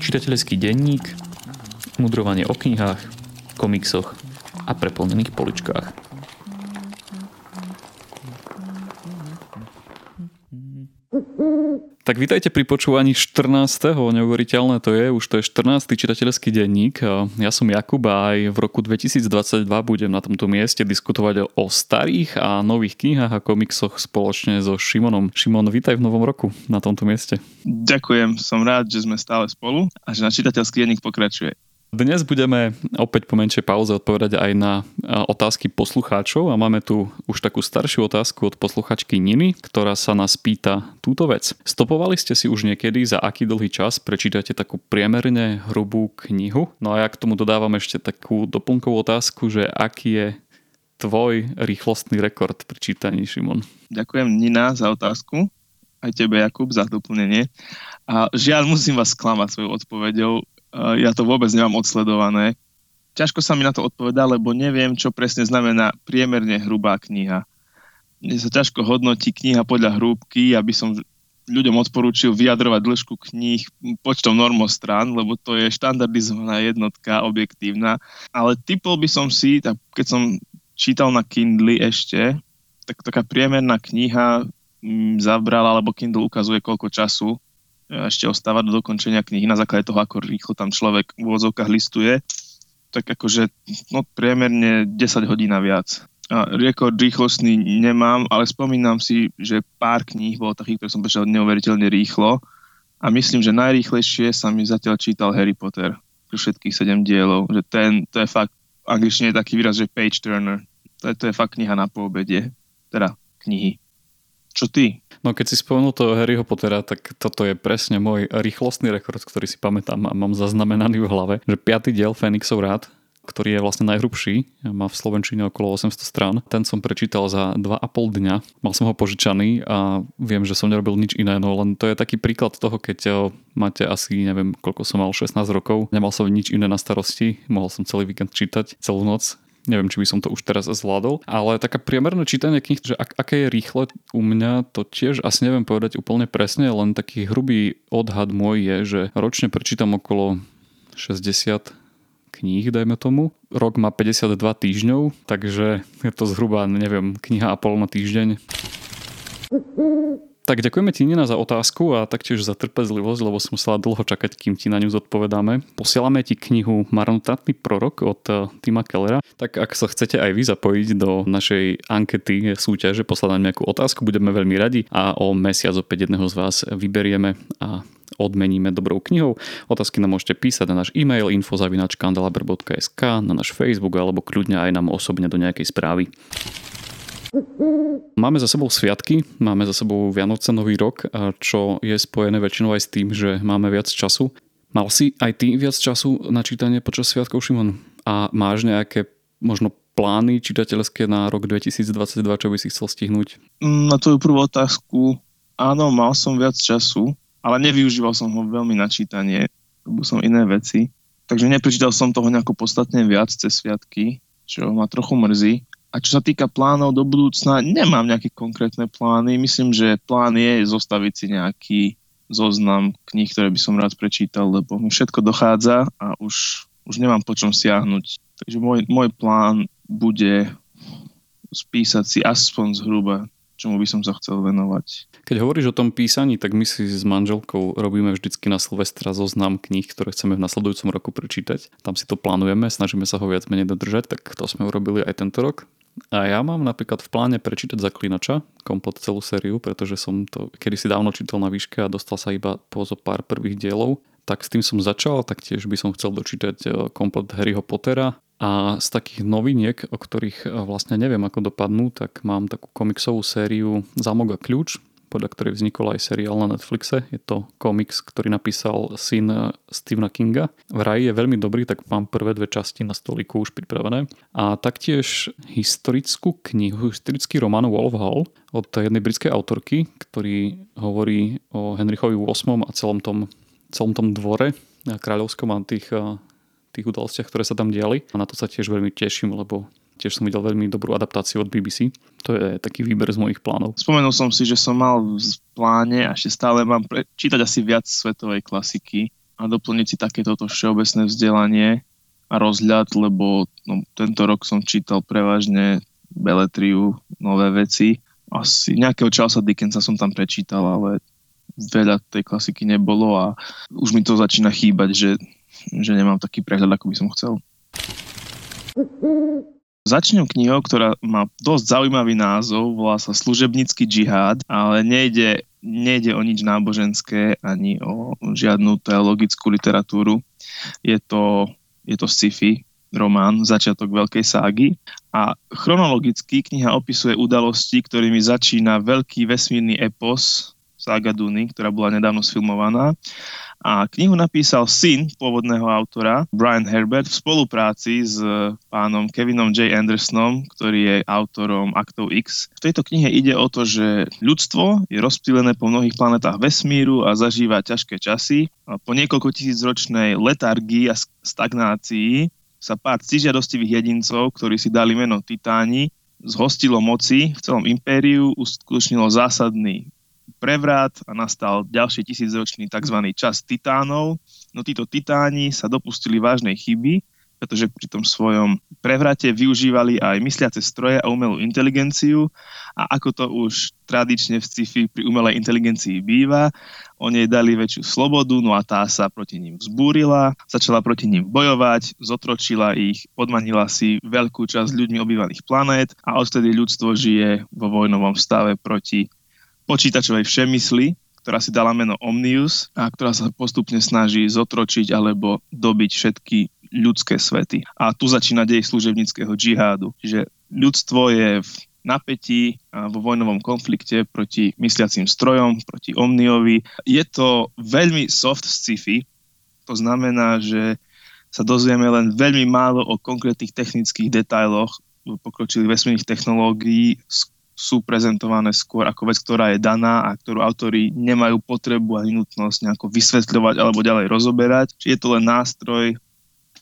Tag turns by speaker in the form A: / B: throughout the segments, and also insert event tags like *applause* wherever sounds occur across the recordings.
A: Čitateľský denník, mudrovanie o knihách, komiksoch a preplnených poličkách. Tak vítajte pri počúvaní 14. Neuveriteľné to je, už to je 14. čitateľský denník. Ja som Jakub a aj v roku 2022 budem na tomto mieste diskutovať o starých a nových knihách a komiksoch spoločne so Šimonom. Šimon, vítaj v novom roku na tomto mieste.
B: Ďakujem, som rád, že sme stále spolu a že na čitateľský denník pokračuje.
A: Dnes budeme opäť po menšej pauze odpovedať aj na otázky poslucháčov a máme tu už takú staršiu otázku od posluchačky Niny, ktorá sa nás pýta túto vec. Stopovali ste si už niekedy, za aký dlhý čas prečítate takú priemerne hrubú knihu? No a ja k tomu dodávam ešte takú doplnkovú otázku, že aký je tvoj rýchlostný rekord pri čítaní, Šimon?
B: Ďakujem Nina za otázku aj tebe, Jakub, za doplnenie. A žiaľ, musím vás sklamať svojou odpoveďou ja to vôbec nemám odsledované. Ťažko sa mi na to odpovedá, lebo neviem, čo presne znamená priemerne hrubá kniha. Mne sa ťažko hodnotí kniha podľa hrúbky, aby som ľuďom odporúčil vyjadrovať dĺžku kníh počtom normostrán, lebo to je štandardizovaná jednotka, objektívna. Ale typol by som si, tak keď som čítal na Kindle ešte, tak taká priemerná kniha mm, zabrala, alebo Kindle ukazuje, koľko času ešte ostáva do dokončenia knihy na základe toho, ako rýchlo tam človek v úvodzovkách listuje, tak akože no, priemerne 10 hodín a viac. A rekord rýchlostný nemám, ale spomínam si, že pár kníh bolo takých, ktoré som prečítal neuveriteľne rýchlo a myslím, že najrýchlejšie sa mi zatiaľ čítal Harry Potter pre všetkých 7 dielov. Že ten, to je fakt, angličtine je taký výraz, že page turner. To je, to je fakt kniha na poobede. Teda knihy. Čo ty?
A: No keď si spomenul toho Harryho Pottera, tak toto je presne môj rýchlostný rekord, ktorý si pamätám a mám zaznamenaný v hlave, že piatý diel Fenixov rád ktorý je vlastne najhrubší, má v Slovenčine okolo 800 strán. Ten som prečítal za 2,5 dňa, mal som ho požičaný a viem, že som nerobil nič iné, no len to je taký príklad toho, keď eh, máte asi, neviem, koľko som mal, 16 rokov, nemal som nič iné na starosti, mohol som celý víkend čítať, celú noc Neviem, či by som to už teraz zvládol, ale taká priemerné čítanie knih, že ak, aké je rýchle u mňa, to tiež asi neviem povedať úplne presne, len taký hrubý odhad môj je, že ročne prečítam okolo 60 kníh, dajme tomu. Rok má 52 týždňov, takže je to zhruba, neviem, kniha a pol na týždeň. Tak ďakujeme ti Nina za otázku a taktiež za trpezlivosť, lebo som musela dlho čakať, kým ti na ňu zodpovedáme. Posielame ti knihu Marnotratný prorok od eh, Tima Kellera. Tak ak sa chcete aj vy zapojiť do našej ankety súťaže, poslať nám nejakú otázku, budeme veľmi radi a o mesiac opäť jedného z vás vyberieme a odmeníme dobrou knihou. Otázky nám môžete písať na náš e-mail info.kandelaber.sk, na náš Facebook alebo kľudne aj nám osobne do nejakej správy. Máme za sebou sviatky, máme za sebou Vianoce, Nový rok, čo je spojené väčšinou aj s tým, že máme viac času. Mal si aj ty viac času na čítanie počas sviatkov, Šimon? A máš nejaké možno plány čitateľské na rok 2022, čo by si chcel stihnúť?
B: Na tvoju prvú otázku, áno, mal som viac času, ale nevyužíval som ho veľmi na čítanie, lebo som iné veci. Takže neprečítal som toho nejako podstatne viac cez sviatky, čo ma trochu mrzí. A čo sa týka plánov do budúcna, nemám nejaké konkrétne plány. Myslím, že plán je zostaviť si nejaký zoznam kníh, ktoré by som rád prečítal, lebo mi všetko dochádza a už, už nemám po čom siahnuť. Takže môj, môj plán bude spísať si aspoň zhruba, čomu by som sa chcel venovať.
A: Keď hovoríš o tom písaní, tak my si s manželkou robíme vždycky na Silvestra zoznam kníh, ktoré chceme v nasledujúcom roku prečítať. Tam si to plánujeme, snažíme sa ho viac menej dodržať, tak to sme urobili aj tento rok. A ja mám napríklad v pláne prečítať Zaklinača, komplet celú sériu, pretože som to kedysi dávno čítal na výške a dostal sa iba po zo pár prvých dielov. Tak s tým som začal, tak tiež by som chcel dočítať e, komplet Harryho Pottera. A z takých noviniek, o ktorých e, vlastne neviem ako dopadnú, tak mám takú komiksovú sériu Zamok a kľúč, podľa ktorej vznikol aj seriál na Netflixe. Je to komiks, ktorý napísal syn Stephena Kinga. Vraj je veľmi dobrý, tak mám prvé dve časti na stoliku už pripravené. A taktiež historickú knihu, historický román Wolf Hall od jednej britskej autorky, ktorý hovorí o Henrichovi VIII a celom tom, celom tom dvore kráľovskom a tých, tých udalostiach, ktoré sa tam diali. A na to sa tiež veľmi teším, lebo Tiež som videl veľmi dobrú adaptáciu od BBC. To je taký výber z mojich plánov.
B: Spomenul som si, že som mal v pláne a ešte stále mám čítať asi viac svetovej klasiky a doplniť si takéto všeobecné vzdelanie a rozhľad, lebo no, tento rok som čítal prevažne beletriu, nové veci. Asi nejakého Charlesa Dickensa som tam prečítal, ale veľa tej klasiky nebolo a už mi to začína chýbať, že, že nemám taký prehľad, ako by som chcel. Začnem knihou, ktorá má dosť zaujímavý názov, volá sa Služebnícky džihad, ale nejde, nejde o nič náboženské ani o žiadnu teologickú literatúru. Je to, je to sci-fi román, začiatok veľkej ságy a chronologicky kniha opisuje udalosti, ktorými začína veľký vesmírny epos Saga Duny, ktorá bola nedávno sfilmovaná. A knihu napísal syn pôvodného autora, Brian Herbert, v spolupráci s pánom Kevinom J. Andersonom, ktorý je autorom Aktov X. V tejto knihe ide o to, že ľudstvo je rozptýlené po mnohých planetách vesmíru a zažíva ťažké časy. A po niekoľko tisícročnej letargii a stagnácii sa pár ctižiadostivých jedincov, ktorí si dali meno Titáni, zhostilo moci v celom impériu, uskutočnilo zásadný prevrat a nastal ďalší tisícročný tzv. čas titánov. No títo titáni sa dopustili vážnej chyby, pretože pri tom svojom prevrate využívali aj mysliace stroje a umelú inteligenciu a ako to už tradične v sci-fi pri umelej inteligencii býva, oni jej dali väčšiu slobodu, no a tá sa proti ním vzbúrila, začala proti ním bojovať, zotročila ich, podmanila si veľkú časť ľuďmi obývaných planét a odtedy ľudstvo žije vo vojnovom stave proti počítačovej všemysly, ktorá si dala meno Omnius a ktorá sa postupne snaží zotročiť alebo dobiť všetky ľudské svety. A tu začína dej služebnického džihádu. Čiže ľudstvo je v napätí a vo vojnovom konflikte proti mysliacím strojom, proti Omniovi. Je to veľmi soft sci-fi, to znamená, že sa dozvieme len veľmi málo o konkrétnych technických detailoch pokročilých vesmírnych technológií, sú prezentované skôr ako vec, ktorá je daná a ktorú autori nemajú potrebu ani nutnosť nejako vysvetľovať alebo ďalej rozoberať. Čiže je to len nástroj,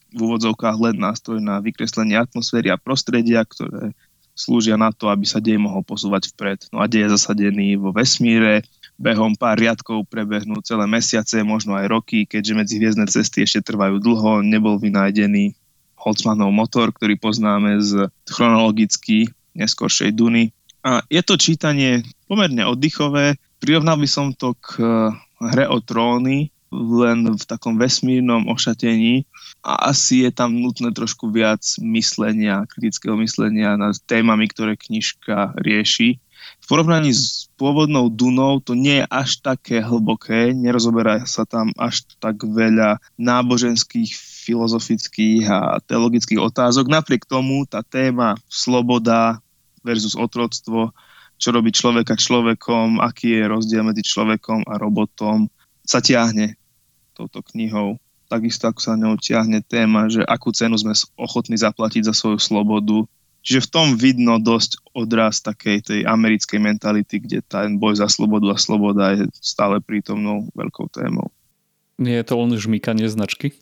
B: v úvodzovkách len nástroj na vykreslenie atmosféry a prostredia, ktoré slúžia na to, aby sa dej mohol posúvať vpred. No a dej je zasadený vo vesmíre, behom pár riadkov prebehnú celé mesiace, možno aj roky, keďže medzi hviezdne cesty ešte trvajú dlho, nebol vynájdený Holtzmanov motor, ktorý poznáme z chronologicky neskoršej Duny. A je to čítanie pomerne oddychové. Prirovnal by som to k eh, hre o tróny, len v takom vesmírnom ošatení a asi je tam nutné trošku viac myslenia, kritického myslenia nad témami, ktoré knižka rieši. V porovnaní s pôvodnou Dunou to nie je až také hlboké, nerozoberá sa tam až tak veľa náboženských, filozofických a teologických otázok. Napriek tomu tá téma sloboda, versus otroctvo, čo robí človeka človekom, aký je rozdiel medzi človekom a robotom, sa ťahne touto knihou. Takisto ako sa ňou ťahne téma, že akú cenu sme ochotní zaplatiť za svoju slobodu. Čiže v tom vidno dosť odraz takej tej americkej mentality, kde ten boj za slobodu a sloboda je stále prítomnou veľkou témou.
A: Nie je to len žmýkanie značky?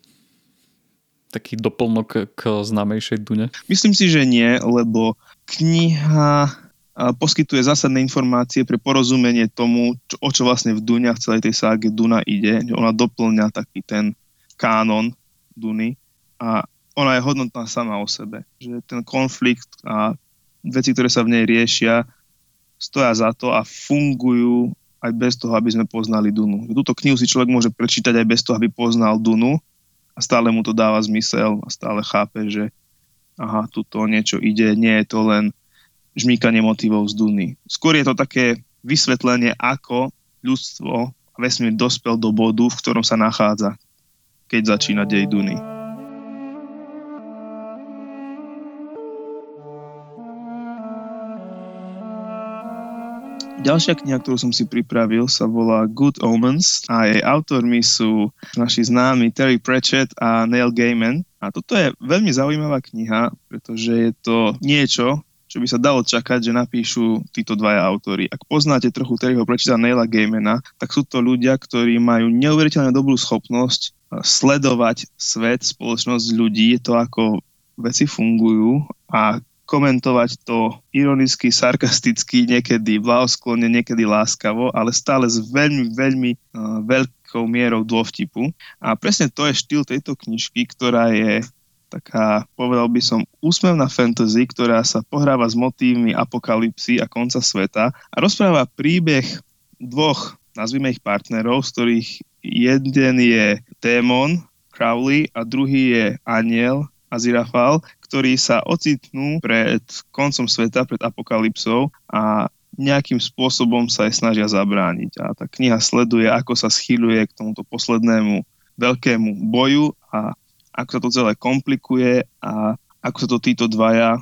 A: Taký doplnok k známejšej Dune?
B: Myslím si, že nie, lebo kniha poskytuje zásadné informácie pre porozumenie tomu, čo, o čo vlastne v Dune a v celej tej ságe Duna ide. Ona doplňa taký ten kánon Duny a ona je hodnotná sama o sebe. Že ten konflikt a veci, ktoré sa v nej riešia, stoja za to a fungujú aj bez toho, aby sme poznali Dunu. Túto knihu si človek môže prečítať aj bez toho, aby poznal Dunu a stále mu to dáva zmysel a stále chápe, že aha, tuto niečo ide, nie je to len žmýkanie motivov z Duny. Skôr je to také vysvetlenie, ako ľudstvo a vesmír dospel do bodu, v ktorom sa nachádza, keď začína dej Duny. Ďalšia kniha, ktorú som si pripravil, sa volá Good Omens a jej autormi sú naši známi Terry Pratchett a Neil Gaiman. A toto je veľmi zaujímavá kniha, pretože je to niečo, čo by sa dalo čakať, že napíšu títo dvaja autory. Ak poznáte trochu Terryho Pratchetta a Neila Gaimana, tak sú to ľudia, ktorí majú neuveriteľne dobrú schopnosť sledovať svet, spoločnosť ľudí, to ako veci fungujú a komentovať to ironicky, sarkasticky, niekedy blahosklonne, niekedy láskavo, ale stále s veľmi, veľmi uh, veľkou mierou dôvtipu. A presne to je štýl tejto knižky, ktorá je taká, povedal by som, úsmevná fantasy, ktorá sa pohráva s motívmi apokalipsy a konca sveta a rozpráva príbeh dvoch, nazvime ich partnerov, z ktorých jeden je démon, Crowley, a druhý je aniel, Azirafal, ktorí sa ocitnú pred koncom sveta, pred apokalypsou a nejakým spôsobom sa aj snažia zabrániť. A tá kniha sleduje, ako sa schýľuje k tomuto poslednému veľkému boju a ako sa to celé komplikuje a ako sa to títo dvaja,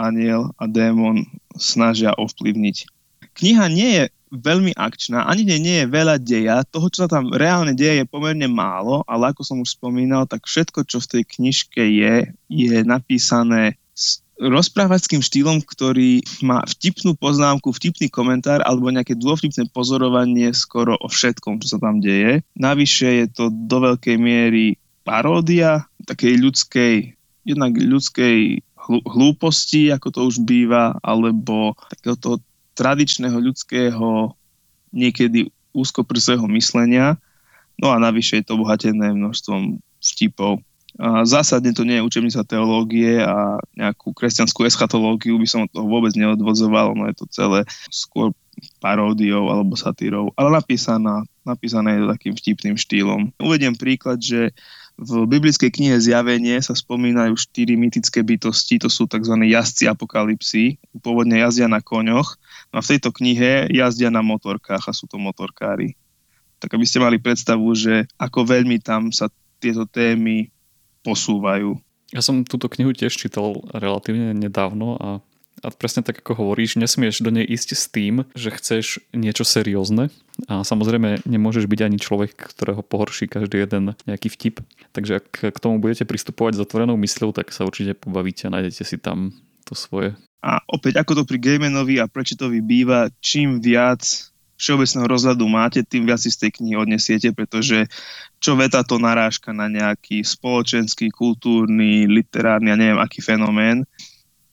B: aniel a démon, snažia ovplyvniť. Kniha nie je veľmi akčná, ani nie, je veľa deja, toho, čo sa tam reálne deje, je pomerne málo, ale ako som už spomínal, tak všetko, čo v tej knižke je, je napísané s rozprávackým štýlom, ktorý má vtipnú poznámku, vtipný komentár alebo nejaké dôvtipné pozorovanie skoro o všetkom, čo sa tam deje. Navyše je to do veľkej miery paródia takej ľudskej, jednak ľudskej hlúposti, ako to už býva, alebo takéhoto tradičného ľudského niekedy úzkoprsého myslenia. No a navyše je to obohatené množstvom vtipov. Zásadne to nie je učebnica teológie a nejakú kresťanskú eschatológiu by som od toho vôbec neodvozoval, no je to celé skôr paródiou alebo satírou, ale napísaná, napísané je takým vtipným štýlom. Uvediem príklad, že v biblickej knihe Zjavenie sa spomínajú štyri mytické bytosti, to sú tzv. jazdci apokalipsy, pôvodne jazdia na koňoch, no a v tejto knihe jazdia na motorkách a sú to motorkári. Tak aby ste mali predstavu, že ako veľmi tam sa tieto témy posúvajú.
A: Ja som túto knihu tiež čítal relatívne nedávno a a presne tak, ako hovoríš, nesmieš do nej ísť s tým, že chceš niečo seriózne a samozrejme nemôžeš byť ani človek, ktorého pohorší každý jeden nejaký vtip. Takže ak k tomu budete pristupovať s otvorenou mysľou, tak sa určite pobavíte a nájdete si tam to svoje.
B: A opäť, ako to pri Gamenovi a Prečitovi býva, čím viac všeobecného rozhľadu máte, tým viac si z tej knihy odnesiete, pretože čo veta to narážka na nejaký spoločenský, kultúrny, literárny a neviem aký fenomén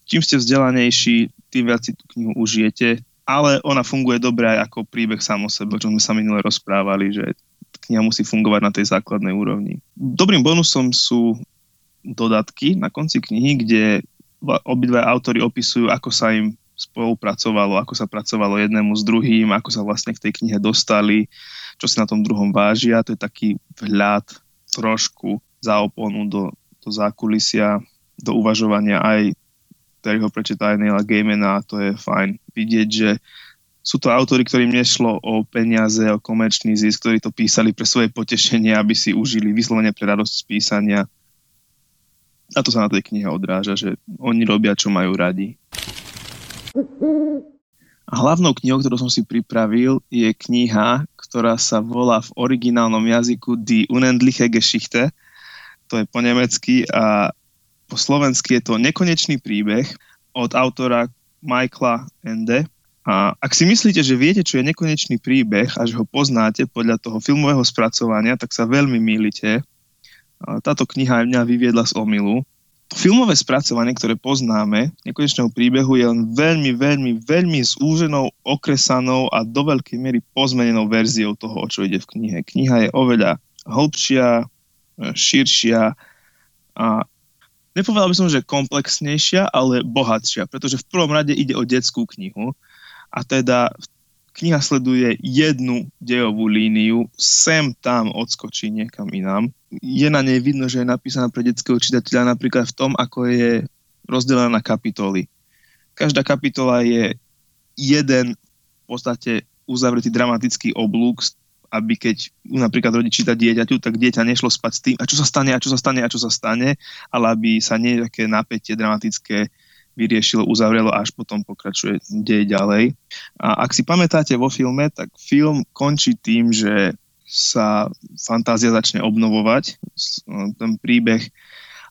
B: čím ste vzdelanejší, tým viac si tú knihu užijete, ale ona funguje dobre aj ako príbeh sám o sebe, čo sme sa minule rozprávali, že kniha musí fungovať na tej základnej úrovni. Dobrým bonusom sú dodatky na konci knihy, kde obidva autory opisujú, ako sa im spolupracovalo, ako sa pracovalo jednému s druhým, ako sa vlastne k tej knihe dostali, čo si na tom druhom vážia. To je taký vhľad trošku za oponu do, do zákulisia, do uvažovania aj ktorý ho prečíta aj Neila Gaimana a to je fajn vidieť, že sú to autory, ktorým nešlo o peniaze, o komerčný zisk, ktorí to písali pre svoje potešenie, aby si užili vyslovene pre radosť z písania. A to sa na tej knihe odráža, že oni robia, čo majú radi. Hlavnou knihou, ktorú som si pripravil, je kniha, ktorá sa volá v originálnom jazyku Die Unendliche Geschichte. To je po nemecky a po slovensky je to Nekonečný príbeh od autora Michaela Ende. A ak si myslíte, že viete, čo je nekonečný príbeh a že ho poznáte podľa toho filmového spracovania, tak sa veľmi mýlite. Táto kniha aj mňa vyviedla z omilu. Filmové spracovanie, ktoré poznáme, nekonečného príbehu, je len veľmi, veľmi, veľmi zúženou, okresanou a do veľkej miery pozmenenou verziou toho, o čo ide v knihe. Kniha je oveľa hlbšia, širšia a nepovedal by som, že komplexnejšia, ale bohatšia, pretože v prvom rade ide o detskú knihu a teda kniha sleduje jednu dejovú líniu, sem tam odskočí niekam inám. Je na nej vidno, že je napísaná pre detského čitateľa napríklad v tom, ako je rozdelená na kapitoly. Každá kapitola je jeden v podstate uzavretý dramatický oblúk, aby keď napríklad rodič číta dieťaťu, tak dieťa nešlo spať s tým, a čo sa stane, a čo sa stane, a čo sa stane, ale aby sa nejaké napätie dramatické vyriešilo, uzavrelo až potom pokračuje deje ďalej. A ak si pamätáte vo filme, tak film končí tým, že sa fantázia začne obnovovať. Ten príbeh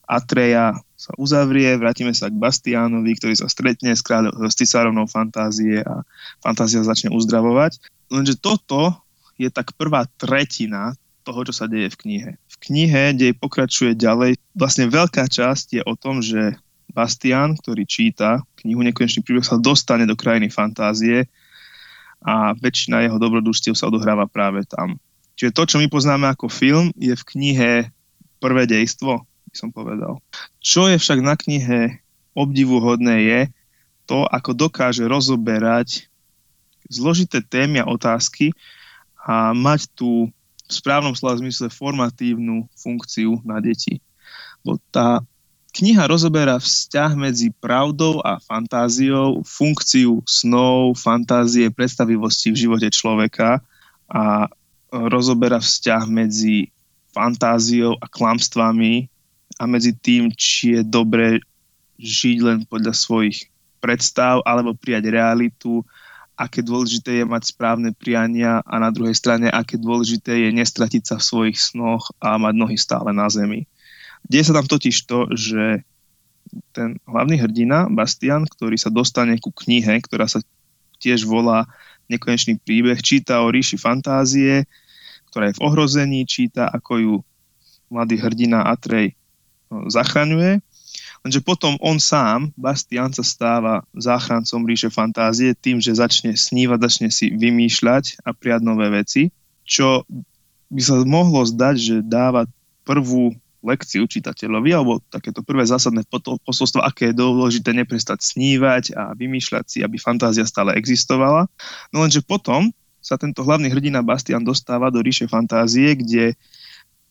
B: Atreja sa uzavrie, vrátime sa k Bastiánovi, ktorý sa stretne s, kráľ, s cisárovnou fantázie a fantázia začne uzdravovať. Lenže toto je tak prvá tretina toho, čo sa deje v knihe. V knihe, kde pokračuje ďalej, vlastne veľká časť je o tom, že Bastian, ktorý číta knihu Nekonečný príbeh, sa dostane do krajiny fantázie a väčšina jeho dobrodružstiev sa odohráva práve tam. Čiže to, čo my poznáme ako film, je v knihe prvé dejstvo, by som povedal. Čo je však na knihe obdivuhodné je to, ako dokáže rozoberať zložité témy a otázky a mať tú v správnom slova zmysle formatívnu funkciu na deti. Bo tá kniha rozoberá vzťah medzi pravdou a fantáziou, funkciu snov, fantázie, predstavivosti v živote človeka a rozoberá vzťah medzi fantáziou a klamstvami a medzi tým, či je dobré žiť len podľa svojich predstav alebo prijať realitu aké dôležité je mať správne priania a na druhej strane, aké dôležité je nestratiť sa v svojich snoch a mať nohy stále na zemi. Deje sa tam totiž to, že ten hlavný hrdina, Bastian, ktorý sa dostane ku knihe, ktorá sa tiež volá Nekonečný príbeh, číta o ríši fantázie, ktorá je v ohrození, číta, ako ju mladý hrdina Atrej zachraňuje. Lenže potom on sám, Bastian, sa stáva záchrancom ríše fantázie tým, že začne snívať, začne si vymýšľať a prijať nové veci, čo by sa mohlo zdať, že dáva prvú lekciu čitateľovi, alebo takéto prvé zásadné posolstvo, aké je dôležité neprestať snívať a vymýšľať si, aby fantázia stále existovala. No lenže potom sa tento hlavný hrdina Bastian dostáva do ríše fantázie, kde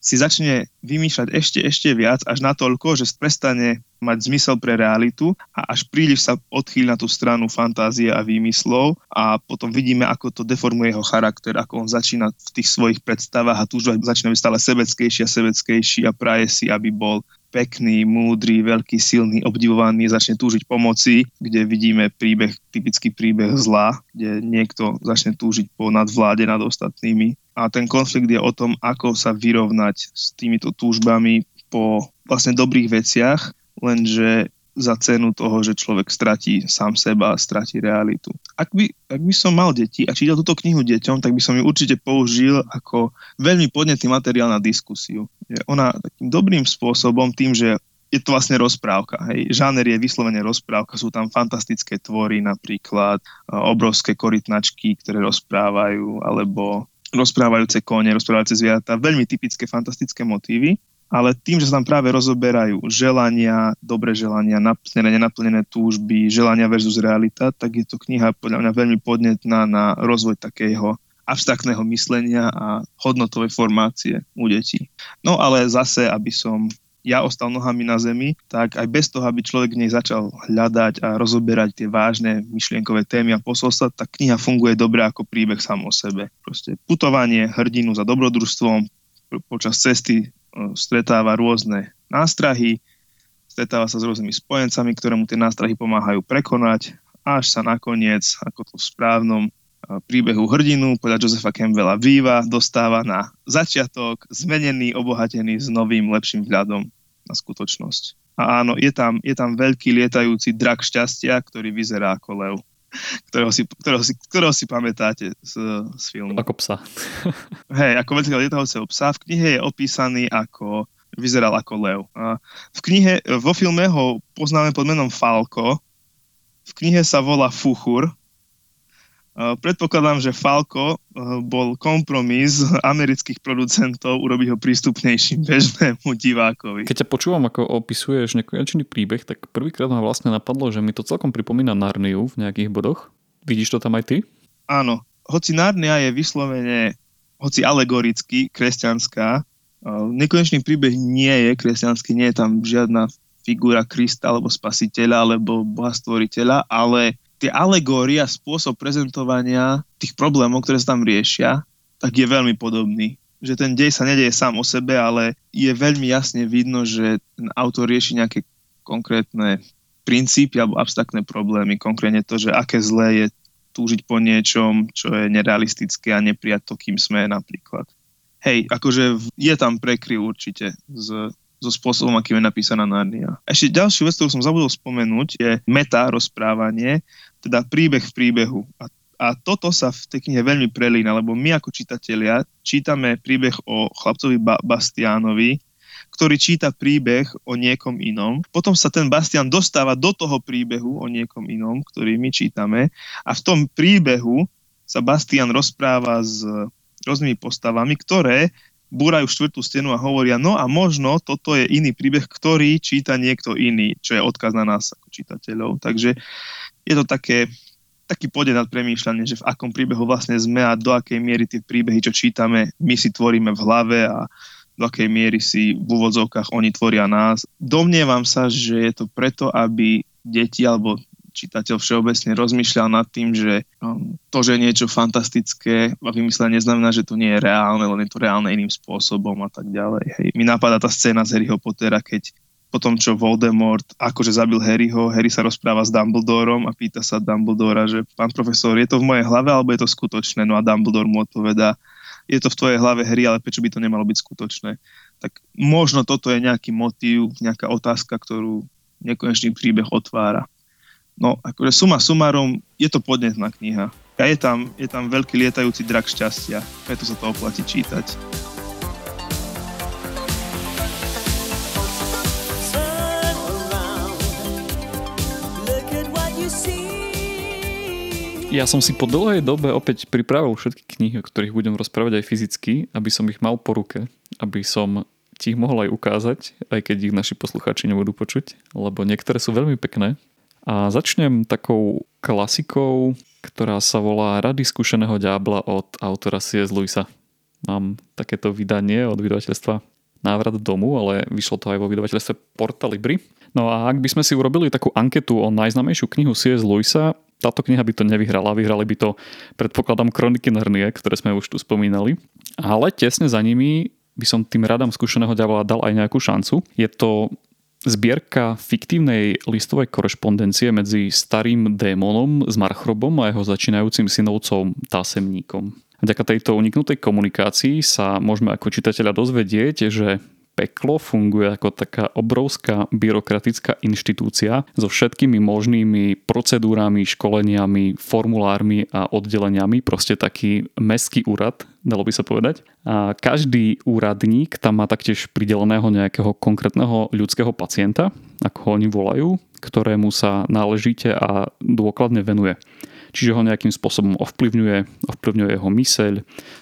B: si začne vymýšľať ešte, ešte viac, až natoľko, že prestane mať zmysel pre realitu a až príliš sa odchýli na tú stranu fantázie a výmyslov a potom vidíme, ako to deformuje jeho charakter, ako on začína v tých svojich predstavách a túžba začína byť stále sebeckejší a sebeckejší a praje si, aby bol pekný, múdry, veľký, silný, obdivovaný, začne túžiť pomoci, kde vidíme príbeh, typický príbeh zla, kde niekto začne túžiť po nadvláde nad ostatnými. A ten konflikt je o tom, ako sa vyrovnať s týmito túžbami po vlastne dobrých veciach, lenže za cenu toho, že človek stratí sám seba stratí realitu. Ak by, ak by som mal deti a čítal túto knihu deťom, tak by som ju určite použil ako veľmi podnetný materiál na diskusiu. Je ona takým dobrým spôsobom, tým, že je to vlastne rozprávka. Hej. Žáner je vyslovene rozprávka, sú tam fantastické tvory, napríklad obrovské korytnačky, ktoré rozprávajú, alebo rozprávajúce kone, rozprávajúce zvieratá, veľmi typické fantastické motívy ale tým, že sa tam práve rozoberajú želania, dobré želania, naplnené, nenaplnené túžby, želania versus realita, tak je to kniha podľa mňa veľmi podnetná na rozvoj takého abstraktného myslenia a hodnotovej formácie u detí. No ale zase, aby som ja ostal nohami na zemi, tak aj bez toho, aby človek v nej začal hľadať a rozoberať tie vážne myšlienkové témy a posolstva, tá kniha funguje dobre ako príbeh sám o sebe. Proste putovanie hrdinu za dobrodružstvom počas cesty stretáva rôzne nástrahy, stretáva sa s rôznymi spojencami, ktoré mu tie nástrahy pomáhajú prekonať, až sa nakoniec, ako to v správnom príbehu hrdinu podľa Josefa Campbella Viva dostáva na začiatok zmenený, obohatený s novým, lepším vzhľadom na skutočnosť. A áno, je tam, je tam veľký lietajúci drak šťastia, ktorý vyzerá ako lev ktorého si, ktorého si, ktorého si pamätáte z, z filmu.
A: Ako psa.
B: Hej, ako veľkého lietajúceho psa. V knihe je opísaný ako vyzeral ako lev. A v knihe, vo filme ho poznáme pod menom Falko. V knihe sa volá Fuchur Predpokladám, že Falco bol kompromis amerických producentov urobiť ho prístupnejším bežnému divákovi.
A: Keď ťa počúvam, ako opisuješ nekonečný príbeh, tak prvýkrát ma vlastne napadlo, že mi to celkom pripomína Narniu v nejakých bodoch. Vidíš to tam aj ty?
B: Áno. Hoci Narnia je vyslovene, hoci alegoricky kresťanská, nekonečný príbeh nie je kresťanský, nie je tam žiadna figúra Krista alebo spasiteľa alebo boha stvoriteľa, ale tie alegórie a spôsob prezentovania tých problémov, ktoré sa tam riešia, tak je veľmi podobný. Že ten dej sa nedieje sám o sebe, ale je veľmi jasne vidno, že ten autor rieši nejaké konkrétne princípy alebo abstraktné problémy. Konkrétne to, že aké zlé je túžiť po niečom, čo je nerealistické a neprijať to, kým sme napríklad. Hej, akože je tam prekryv určite s so spôsobom, akým je napísaná Narnia. Ešte ďalšiu vec, ktorú som zabudol spomenúť, je meta rozprávanie, teda príbeh v príbehu. A, a toto sa v tej knihe veľmi prelína, lebo my ako čitatelia čítame príbeh o chlapcovi ba- Bastiánovi, ktorý číta príbeh o niekom inom. Potom sa ten Bastian dostáva do toho príbehu o niekom inom, ktorý my čítame a v tom príbehu sa Bastian rozpráva s rôznymi postavami, ktoré búrajú štvrtú stenu a hovoria, no a možno toto je iný príbeh, ktorý číta niekto iný, čo je odkaz na nás ako čitateľov. Takže je to také, taký podnet nad premýšľanie, že v akom príbehu vlastne sme a do akej miery tie príbehy, čo čítame, my si tvoríme v hlave a do akej miery si v úvodzovkách oni tvoria nás. Domnievam sa, že je to preto, aby deti alebo čitateľ všeobecne rozmýšľal nad tým, že um, to, že niečo fantastické a vymyslené neznamená, že to nie je reálne, len je to reálne iným spôsobom a tak ďalej. Hej. Mi napadá tá scéna z Harryho Pottera, keď po tom, čo Voldemort akože zabil Harryho, Harry sa rozpráva s Dumbledorom a pýta sa Dumbledora, že pán profesor, je to v mojej hlave alebo je to skutočné? No a Dumbledore mu odpovedá, je to v tvojej hlave hry, ale prečo by to nemalo byť skutočné? Tak možno toto je nejaký motív, nejaká otázka, ktorú nekonečný príbeh otvára. No, akože suma sumarom, je to podnetná kniha. A je tam, je tam veľký lietajúci drak šťastia, preto sa to oplatí čítať.
A: Ja som si po dlhej dobe opäť pripravil všetky knihy, o ktorých budem rozprávať aj fyzicky, aby som ich mal po ruke, aby som ti ich mohol aj ukázať, aj keď ich naši poslucháči nebudú počuť, lebo niektoré sú veľmi pekné. A začnem takou klasikou, ktorá sa volá Rady skúšeného ďábla od autora C.S. Lewisa. Mám takéto vydanie od vydavateľstva Návrat domu, ale vyšlo to aj vo vydavateľstve Porta Libri. No a ak by sme si urobili takú anketu o najznamejšiu knihu C.S. Lewisa, táto kniha by to nevyhrala, vyhrali by to predpokladám Kroniky Narnie, ktoré sme už tu spomínali. Ale tesne za nimi by som tým radám skúšeného ďavola dal aj nejakú šancu. Je to zbierka fiktívnej listovej korešpondencie medzi starým démonom s Marchrobom a jeho začínajúcim synovcom Tásemníkom. Vďaka tejto uniknutej komunikácii sa môžeme ako čitateľa dozvedieť, že peklo funguje ako taká obrovská byrokratická inštitúcia so všetkými možnými procedúrami, školeniami, formulármi a oddeleniami, proste taký mestský úrad, dalo by sa povedať. A každý úradník tam má taktiež prideleného nejakého konkrétneho ľudského pacienta, ako ho oni volajú, ktorému sa náležite a dôkladne venuje čiže ho nejakým spôsobom ovplyvňuje, ovplyvňuje jeho myseľ,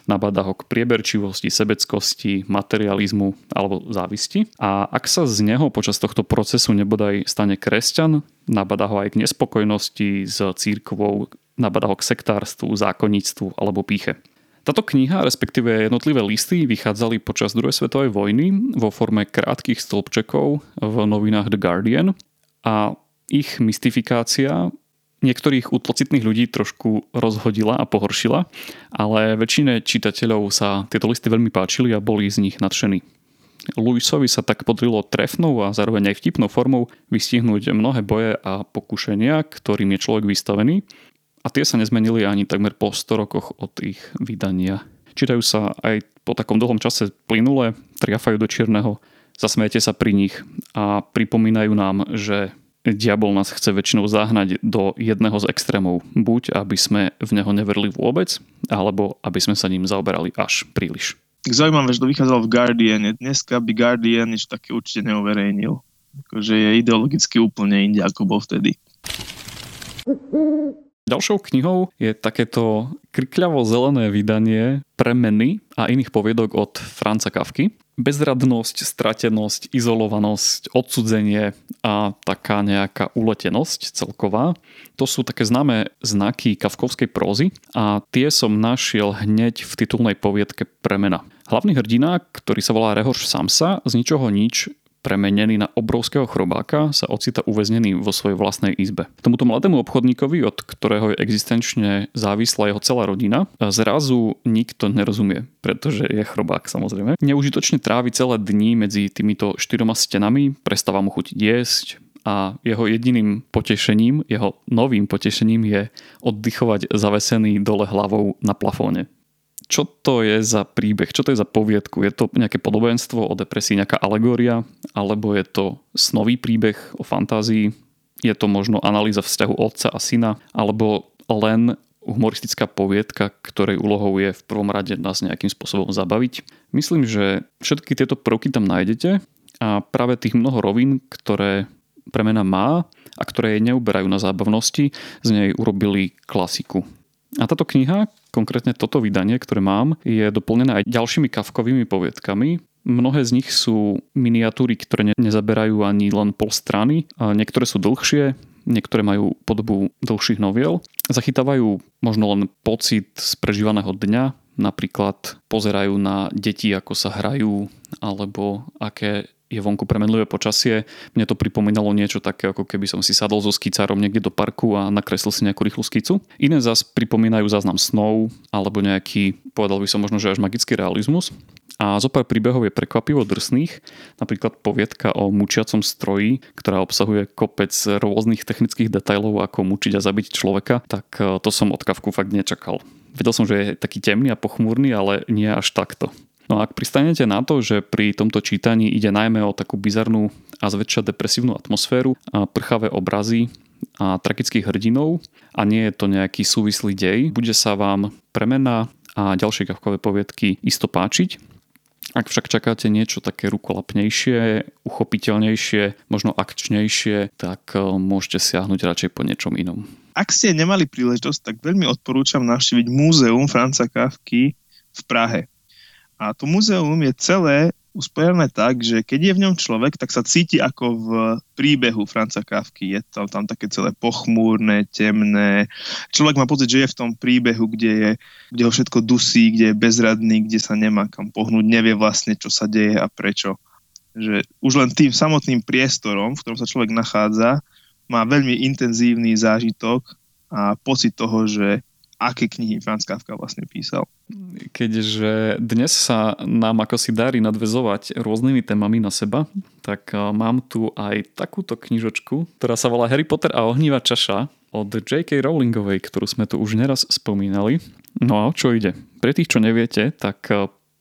A: nabáda ho k prieberčivosti, sebeckosti, materializmu alebo závisti. A ak sa z neho počas tohto procesu nebodaj stane kresťan, nabáda ho aj k nespokojnosti s církvou, nabáda ho k sektárstvu, zákonníctvu alebo píche. Táto kniha, respektíve jednotlivé listy, vychádzali počas druhej svetovej vojny vo forme krátkých stĺpčekov v novinách The Guardian a ich mystifikácia niektorých útlocitných ľudí trošku rozhodila a pohoršila, ale väčšine čitateľov sa tieto listy veľmi páčili a boli z nich nadšení. Lewisovi sa tak podrilo trefnou a zároveň aj vtipnou formou vystihnúť mnohé boje a pokušenia, ktorým je človek vystavený a tie sa nezmenili ani takmer po 100 rokoch od ich vydania. Čítajú sa aj po takom dlhom čase plynule, triafajú do čierneho, zasmiete sa pri nich a pripomínajú nám, že diabol nás chce väčšinou zahnať do jedného z extrémov. Buď aby sme v neho neverili vôbec, alebo aby sme sa ním zaoberali až príliš.
B: Zaujímavé, že to vychádzalo v Guardian. Dneska by Guardian niečo také určite neuverejnil. Akože je ideologicky úplne inde, ako bol vtedy. *laughs*
A: Ďalšou knihou je takéto krikľavo zelené vydanie Premeny a iných poviedok od Franca Kafky. Bezradnosť, stratenosť, izolovanosť, odsudzenie a taká nejaká uletenosť celková. To sú také známe znaky kafkovskej prózy a tie som našiel hneď v titulnej poviedke Premena. Hlavný hrdina, ktorý sa volá Rehoš Samsa, z ničoho nič premenený na obrovského chrobáka, sa ocita uväznený vo svojej vlastnej izbe. Tomuto mladému obchodníkovi, od ktorého je existenčne závislá jeho celá rodina, zrazu nikto nerozumie, pretože je chrobák samozrejme. Neužitočne trávi celé dni medzi týmito štyroma stenami, prestáva mu chutiť jesť, a jeho jediným potešením, jeho novým potešením je oddychovať zavesený dole hlavou na plafóne čo to je za príbeh, čo to je za poviedku? Je to nejaké podobenstvo o depresii, nejaká alegória, alebo je to snový príbeh o fantázii? Je to možno analýza vzťahu otca a syna, alebo len humoristická poviedka, ktorej úlohou je v prvom rade nás nejakým spôsobom zabaviť. Myslím, že všetky tieto prvky tam nájdete a práve tých mnoho rovín, ktoré premena má a ktoré jej neuberajú na zábavnosti, z nej urobili klasiku. A táto kniha, konkrétne toto vydanie, ktoré mám, je doplnené aj ďalšími kavkovými poviedkami. Mnohé z nich sú miniatúry, ktoré nezaberajú ani len pol strany, a niektoré sú dlhšie, niektoré majú podobu dlhších noviel. Zachytávajú možno len pocit z prežívaného dňa, napríklad pozerajú na deti, ako sa hrajú, alebo aké je vonku premenlivé počasie. Mne to pripomínalo niečo také, ako keby som si sadol so skicárom niekde do parku a nakreslil si nejakú rýchlu skicu. Iné zas pripomínajú záznam snov alebo nejaký, povedal by som možno, že až magický realizmus. A zo pár príbehov je prekvapivo drsných, napríklad poviedka o mučiacom stroji, ktorá obsahuje kopec rôznych technických detajlov, ako mučiť a zabiť človeka, tak e, to som od Kavku fakt nečakal. Vedel som, že je taký temný a pochmúrny, ale nie až takto. No a ak pristanete na to, že pri tomto čítaní ide najmä o takú bizarnú a zväčša depresívnu atmosféru, a prchavé obrazy a tragických hrdinov a nie je to nejaký súvislý dej, bude sa vám premena a ďalšie kavkové poviedky isto páčiť. Ak však čakáte niečo také rukolapnejšie, uchopiteľnejšie, možno akčnejšie, tak e, môžete siahnuť radšej po niečom inom.
B: Ak ste nemali príležitosť, tak veľmi odporúčam navštíviť múzeum Franca Kafky v Prahe. A to múzeum je celé usporiadané tak, že keď je v ňom človek, tak sa cíti ako v príbehu Franca Kafky. Je tam, tam také celé pochmúrne, temné. Človek má pocit, že je v tom príbehu, kde, je, kde ho všetko dusí, kde je bezradný, kde sa nemá kam pohnúť, nevie vlastne, čo sa deje a prečo. Že už len tým samotným priestorom, v ktorom sa človek nachádza, má veľmi intenzívny zážitok a pocit toho, že aké knihy Franz Kafka vlastne písal.
A: Keďže dnes sa nám ako si darí nadvezovať rôznymi témami na seba, tak mám tu aj takúto knižočku, ktorá sa volá Harry Potter a ohnívá čaša od J.K. Rowlingovej, ktorú sme tu už neraz spomínali. No a o čo ide? Pre tých, čo neviete, tak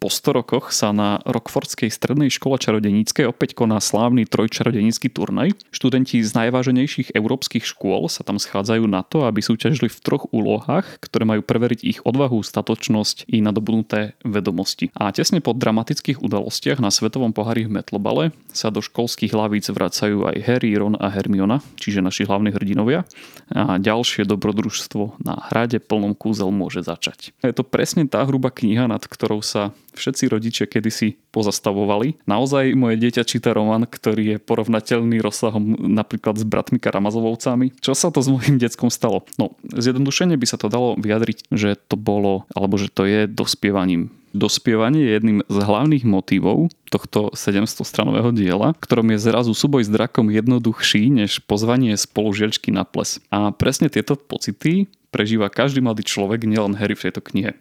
A: po 100 rokoch sa na Rockfordskej strednej škole čarodeníckej opäť koná slávny trojčarodenícky turnaj. Študenti z najváženejších európskych škôl sa tam schádzajú na to, aby súťažili v troch úlohách, ktoré majú preveriť ich odvahu, statočnosť i nadobudnuté vedomosti. A tesne po dramatických udalostiach na svetovom pohári v Metlobale sa do školských hlavíc vracajú aj Harry, Ron a Hermiona, čiže naši hlavní hrdinovia. A ďalšie dobrodružstvo na hrade plnom kúzel môže začať. Je to presne tá hruba kniha, nad ktorou sa všetci rodičia kedysi pozastavovali. Naozaj moje dieťa číta román, ktorý je porovnateľný rozsahom napríklad s bratmi Karamazovovcami. Čo sa to s môjim deckom stalo? No, zjednodušene by sa to dalo vyjadriť, že to bolo, alebo že to je dospievaním Dospievanie je jedným z hlavných motivov tohto 700-stranového diela, ktorom je zrazu súboj s drakom jednoduchší než pozvanie spolužiačky na ples. A presne tieto pocity prežíva každý mladý človek, nielen Harry v tejto knihe.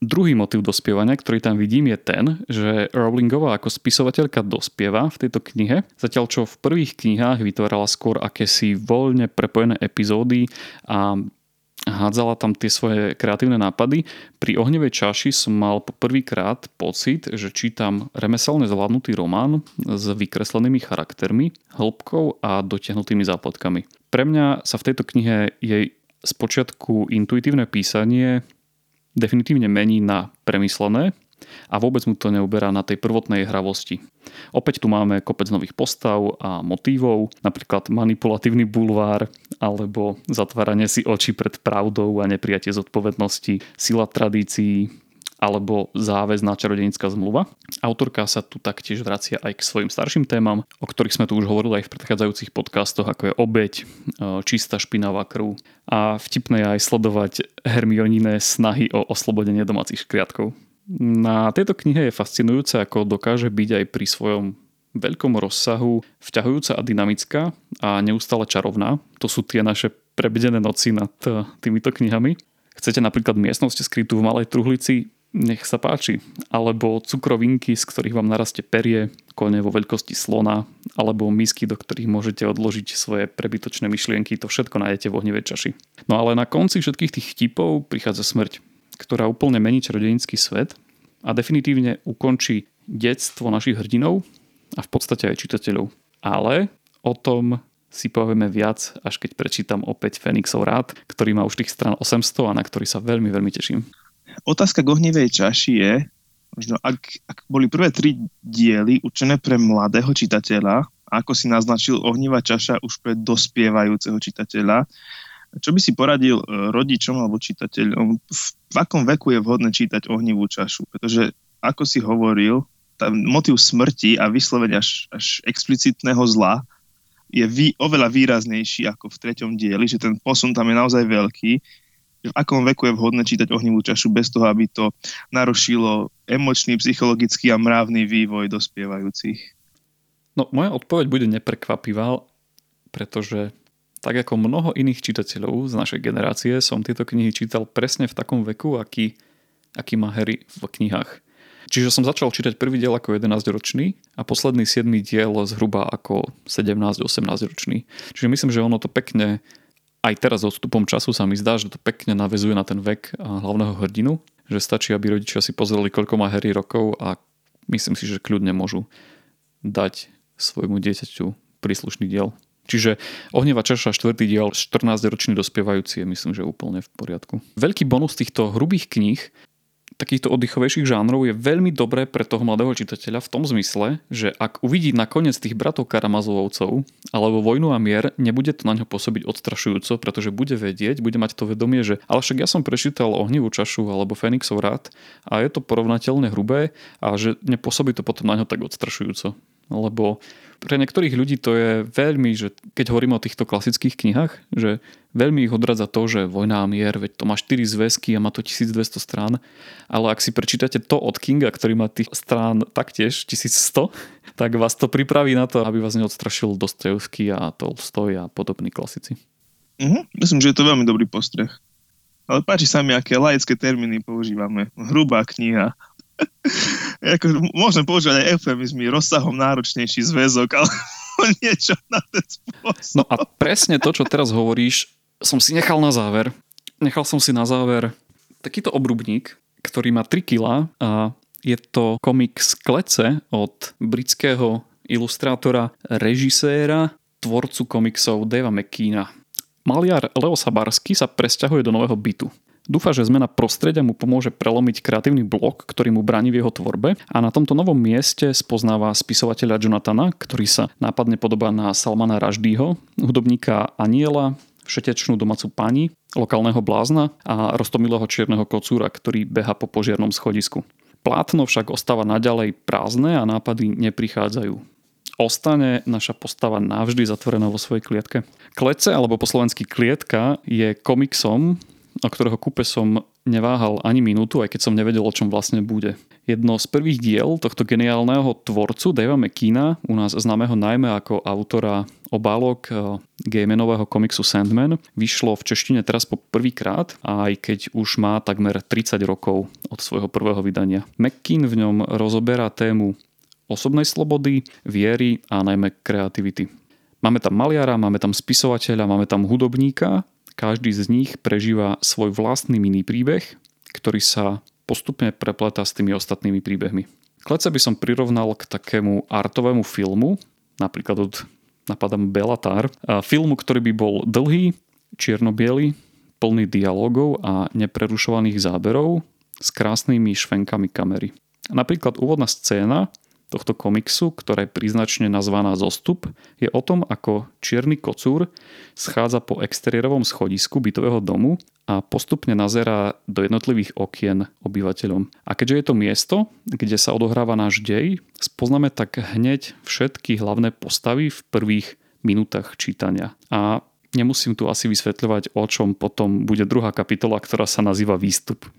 A: Druhý motiv dospievania, ktorý tam vidím, je ten, že Rowlingová ako spisovateľka dospieva v tejto knihe, zatiaľ čo v prvých knihách vytvárala skôr akési voľne prepojené epizódy a hádzala tam tie svoje kreatívne nápady. Pri Ohnevej čaši som mal prvýkrát pocit, že čítam remeselne zvládnutý román s vykreslenými charaktermi, hĺbkou a dotiahnutými zápletkami. Pre mňa sa v tejto knihe jej spočiatku intuitívne písanie definitívne mení na premyslené a vôbec mu to neuberá na tej prvotnej hravosti. Opäť tu máme kopec nových postav a motívov, napríklad manipulatívny bulvár alebo zatváranie si očí pred pravdou a neprijatie zodpovednosti, sila tradícií, alebo záväzná čarodenická zmluva. Autorka sa tu taktiež vracia aj k svojim starším témam, o ktorých sme tu už hovorili aj v predchádzajúcich podcastoch, ako je obeď, e, čistá špinavá krv a vtipné je aj sledovať Hermionine snahy o oslobodenie domácich škriatkov. Na tejto knihe je fascinujúce, ako dokáže byť aj pri svojom veľkom rozsahu vťahujúca a dynamická a neustále čarovná. To sú tie naše prebedené noci nad e, týmito knihami. Chcete napríklad miestnosť skrytú v malej truhlici, nech sa páči. Alebo cukrovinky, z ktorých vám narastie perie, kone vo veľkosti slona, alebo misky, do ktorých môžete odložiť svoje prebytočné myšlienky, to všetko nájdete vo hnevej čaši. No ale na konci všetkých tých vtipov prichádza smrť, ktorá úplne mení čarodejnický svet a definitívne ukončí detstvo našich hrdinov a v podstate aj čitateľov. Ale o tom si povieme viac, až keď prečítam opäť Fenixov rád, ktorý má už tých stran 800 a na ktorý sa veľmi, veľmi teším.
B: Otázka k ohnivej čaši je, možno ak, ak boli prvé tri diely určené pre mladého čitateľa, ako si naznačil ohnivá čaša už pre dospievajúceho čitateľa, čo by si poradil e, rodičom alebo čitateľom, v akom veku je vhodné čítať ohnivú čašu? Pretože, ako si hovoril, tá motiv smrti a vyslovene až, až explicitného zla je vý, oveľa výraznejší ako v treťom dieli, že ten posun tam je naozaj veľký. V akom veku je vhodné čítať ohnivú čašu bez toho, aby to narušilo emočný, psychologický a mravný vývoj dospievajúcich?
A: No, moja odpoveď bude neprekvapivá, pretože tak ako mnoho iných čitateľov z našej generácie som tieto knihy čítal presne v takom veku, aký, aký má Harry v knihách. Čiže som začal čítať prvý diel ako 11-ročný a posledný 7 diel zhruba ako 17-18 ročný. Čiže myslím, že ono to pekne, aj teraz odstupom času sa mi zdá, že to pekne navezuje na ten vek hlavného hrdinu, že stačí, aby rodičia si pozreli, koľko má Harry rokov a myslím si, že kľudne môžu dať svojmu dieťaťu príslušný diel. Čiže Ohneva čaša, štvrtý diel, 14-ročný dospievajúci je myslím, že úplne v poriadku. Veľký bonus týchto hrubých kníh takýchto oddychovejších žánrov je veľmi dobré pre toho mladého čitateľa v tom zmysle, že ak uvidí nakoniec tých bratov Karamazovcov alebo Vojnu a mier, nebude to na ňo pôsobiť odstrašujúco, pretože bude vedieť, bude mať to vedomie, že ale však ja som prečítal Ohnivú čašu alebo Fenixov rád a je to porovnateľne hrubé a že nepôsobí to potom na ňo tak odstrašujúco. Lebo pre niektorých ľudí to je veľmi, že keď hovoríme o týchto klasických knihách, že veľmi ich odradza to, že Vojna a mier, veď to má 4 zväzky a má to 1200 strán, ale ak si prečítate to od Kinga, ktorý má tých strán taktiež 1100, *laughs* tak vás to pripraví na to, aby vás neodstrašil Dostojevský a Tolstoj a podobní klasici.
B: Uh-huh. Myslím, že je to veľmi dobrý postreh. Ale páči sa mi, aké laické termíny používame. Hrubá kniha, *laughs* ako, môžem používať aj eufemizmy, rozsahom náročnejší zväzok, ale *laughs* niečo na ten spôsob.
A: No a presne to, čo teraz hovoríš, som si nechal na záver. Nechal som si na záver takýto obrubník, ktorý má 3 kg a je to komik z Klece od britského ilustrátora, režiséra, tvorcu komiksov Deva McKeena. Maliar Leo Sabarsky sa presťahuje do nového bytu. Dúfa, že zmena prostredia mu pomôže prelomiť kreatívny blok, ktorý mu bráni v jeho tvorbe a na tomto novom mieste spoznáva spisovateľa Jonathana, ktorý sa nápadne podobá na Salmana Raždýho, hudobníka Aniela, všetečnú domácu pani, lokálneho blázna a roztomilého čierneho kocúra, ktorý beha po požiarnom schodisku. Plátno však ostáva naďalej prázdne a nápady neprichádzajú. Ostane naša postava navždy zatvorená vo svojej klietke. Klece alebo po slovensky klietka je komiksom, o ktorého kúpe som neváhal ani minútu, aj keď som nevedel, o čom vlastne bude. Jedno z prvých diel tohto geniálneho tvorcu Davea McKeena, u nás známeho najmä ako autora obálok eh, gejmenového komiksu Sandman, vyšlo v češtine teraz po prvýkrát, aj keď už má takmer 30 rokov od svojho prvého vydania. McKean v ňom rozoberá tému osobnej slobody, viery a najmä kreativity. Máme tam maliara, máme tam spisovateľa, máme tam hudobníka každý z nich prežíva svoj vlastný mini príbeh, ktorý sa postupne prepletá s tými ostatnými príbehmi. Klece by som prirovnal k takému artovému filmu, napríklad od napadám Belatar, filmu, ktorý by bol dlhý, čierno plný dialogov a neprerušovaných záberov s krásnymi švenkami kamery. Napríklad úvodná scéna tohto komiksu, ktorá je príznačne nazvaná Zostup, je o tom, ako čierny kocúr schádza po exteriérovom schodisku bytového domu a postupne nazerá do jednotlivých okien obyvateľom. A keďže je to miesto, kde sa odohráva náš dej, spoznáme tak hneď všetky hlavné postavy v prvých minútach čítania. A nemusím tu asi vysvetľovať, o čom potom bude druhá kapitola, ktorá sa nazýva Výstup.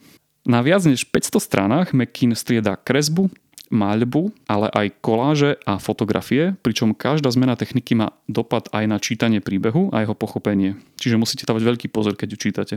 A: Na viac než 500 stranách McKean strieda kresbu, maľbu, ale aj koláže a fotografie, pričom každá zmena techniky má dopad aj na čítanie príbehu a jeho pochopenie. Čiže musíte dávať veľký pozor, keď ju čítate.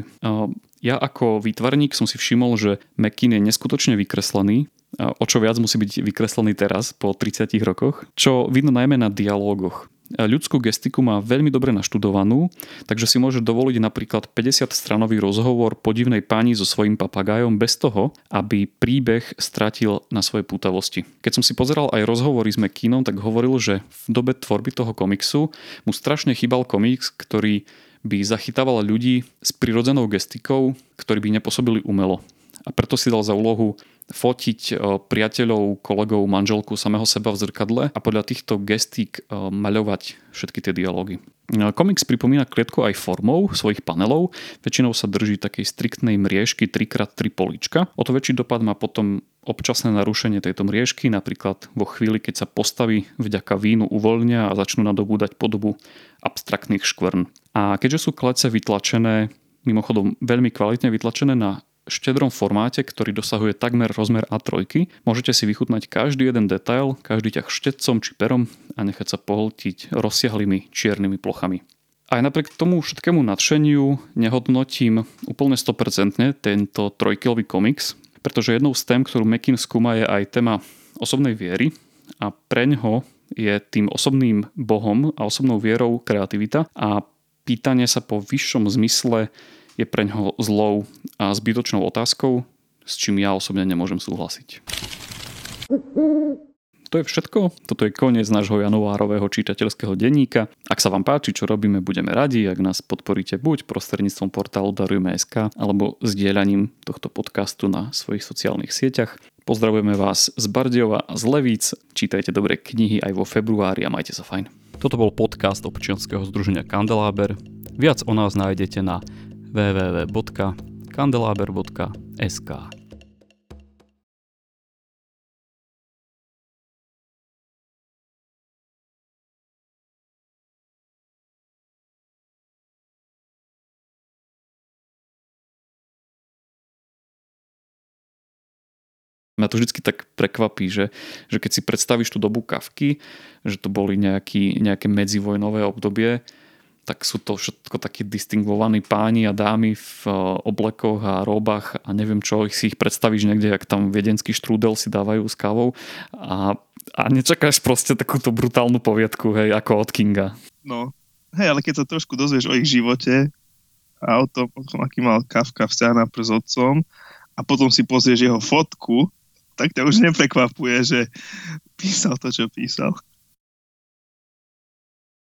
A: Ja ako výtvarník som si všimol, že McKean je neskutočne vykreslený, o čo viac musí byť vykreslený teraz po 30 rokoch, čo vidno najmä na dialógoch ľudskú gestiku má veľmi dobre naštudovanú, takže si môže dovoliť napríklad 50-stranový rozhovor podivnej pani so svojím papagájom bez toho, aby príbeh stratil na svojej pútavosti. Keď som si pozeral aj rozhovory s McKeanom, tak hovoril, že v dobe tvorby toho komiksu mu strašne chýbal komiks, ktorý by zachytával ľudí s prirodzenou gestikou, ktorí by nepôsobili umelo. A preto si dal za úlohu fotiť e, priateľov, kolegov, manželku, samého seba v zrkadle a podľa týchto gestík e, maľovať všetky tie dialógy. E, komiks pripomína klietko aj formou svojich panelov, väčšinou sa drží takej striktnej mriežky 3x3 políčka. O to väčší dopad má potom občasné narušenie tejto mriežky, napríklad vo chvíli, keď sa postavy vďaka vínu uvoľnia a začnú nadobúdať podobu abstraktných škvrn. A keďže sú klece vytlačené, mimochodom veľmi kvalitne vytlačené na štedrom formáte, ktorý dosahuje takmer rozmer A3, môžete si vychutnať každý jeden detail, každý ťah štedcom či perom a nechať sa pohltiť rozsiahlými čiernymi plochami. Aj napriek tomu všetkému nadšeniu nehodnotím úplne 100% tento trojkilový komiks, pretože jednou z tém, ktorú Mekin skúma je aj téma osobnej viery a preňho je tým osobným bohom a osobnou vierou kreativita a pýtanie sa po vyššom zmysle je pre ňoho zlou a zbytočnou otázkou, s čím ja osobne nemôžem súhlasiť. To je všetko. Toto je koniec nášho januárového čitateľského denníka. Ak sa vám páči, čo robíme, budeme radi, ak nás podporíte buď prostredníctvom portálu Darujme.sk alebo zdieľaním tohto podcastu na svojich sociálnych sieťach. Pozdravujeme vás z Bardiova a z Levíc. Čítajte dobré knihy aj vo februári a majte sa fajn. Toto bol podcast občianskeho združenia Kandeláber. Viac o nás nájdete na www.kandelaber.sk Mňa to vždy tak prekvapí, že, že keď si predstavíš tú dobu kavky, že to boli nejaký, nejaké medzivojnové obdobie, tak sú to všetko takí distingovaní páni a dámy v e, oblekoch a róbach a neviem čo, ich si ich predstavíš niekde, jak tam viedenský štrúdel si dávajú s kávou a, a nečakáš proste takúto brutálnu poviedku, hej, ako od Kinga.
B: No, hej, ale keď sa trošku dozvieš o ich živote a o tom, aký mal Kafka vzťah s otcom a potom si pozrieš jeho fotku, tak ťa už neprekvapuje, že písal to, čo písal.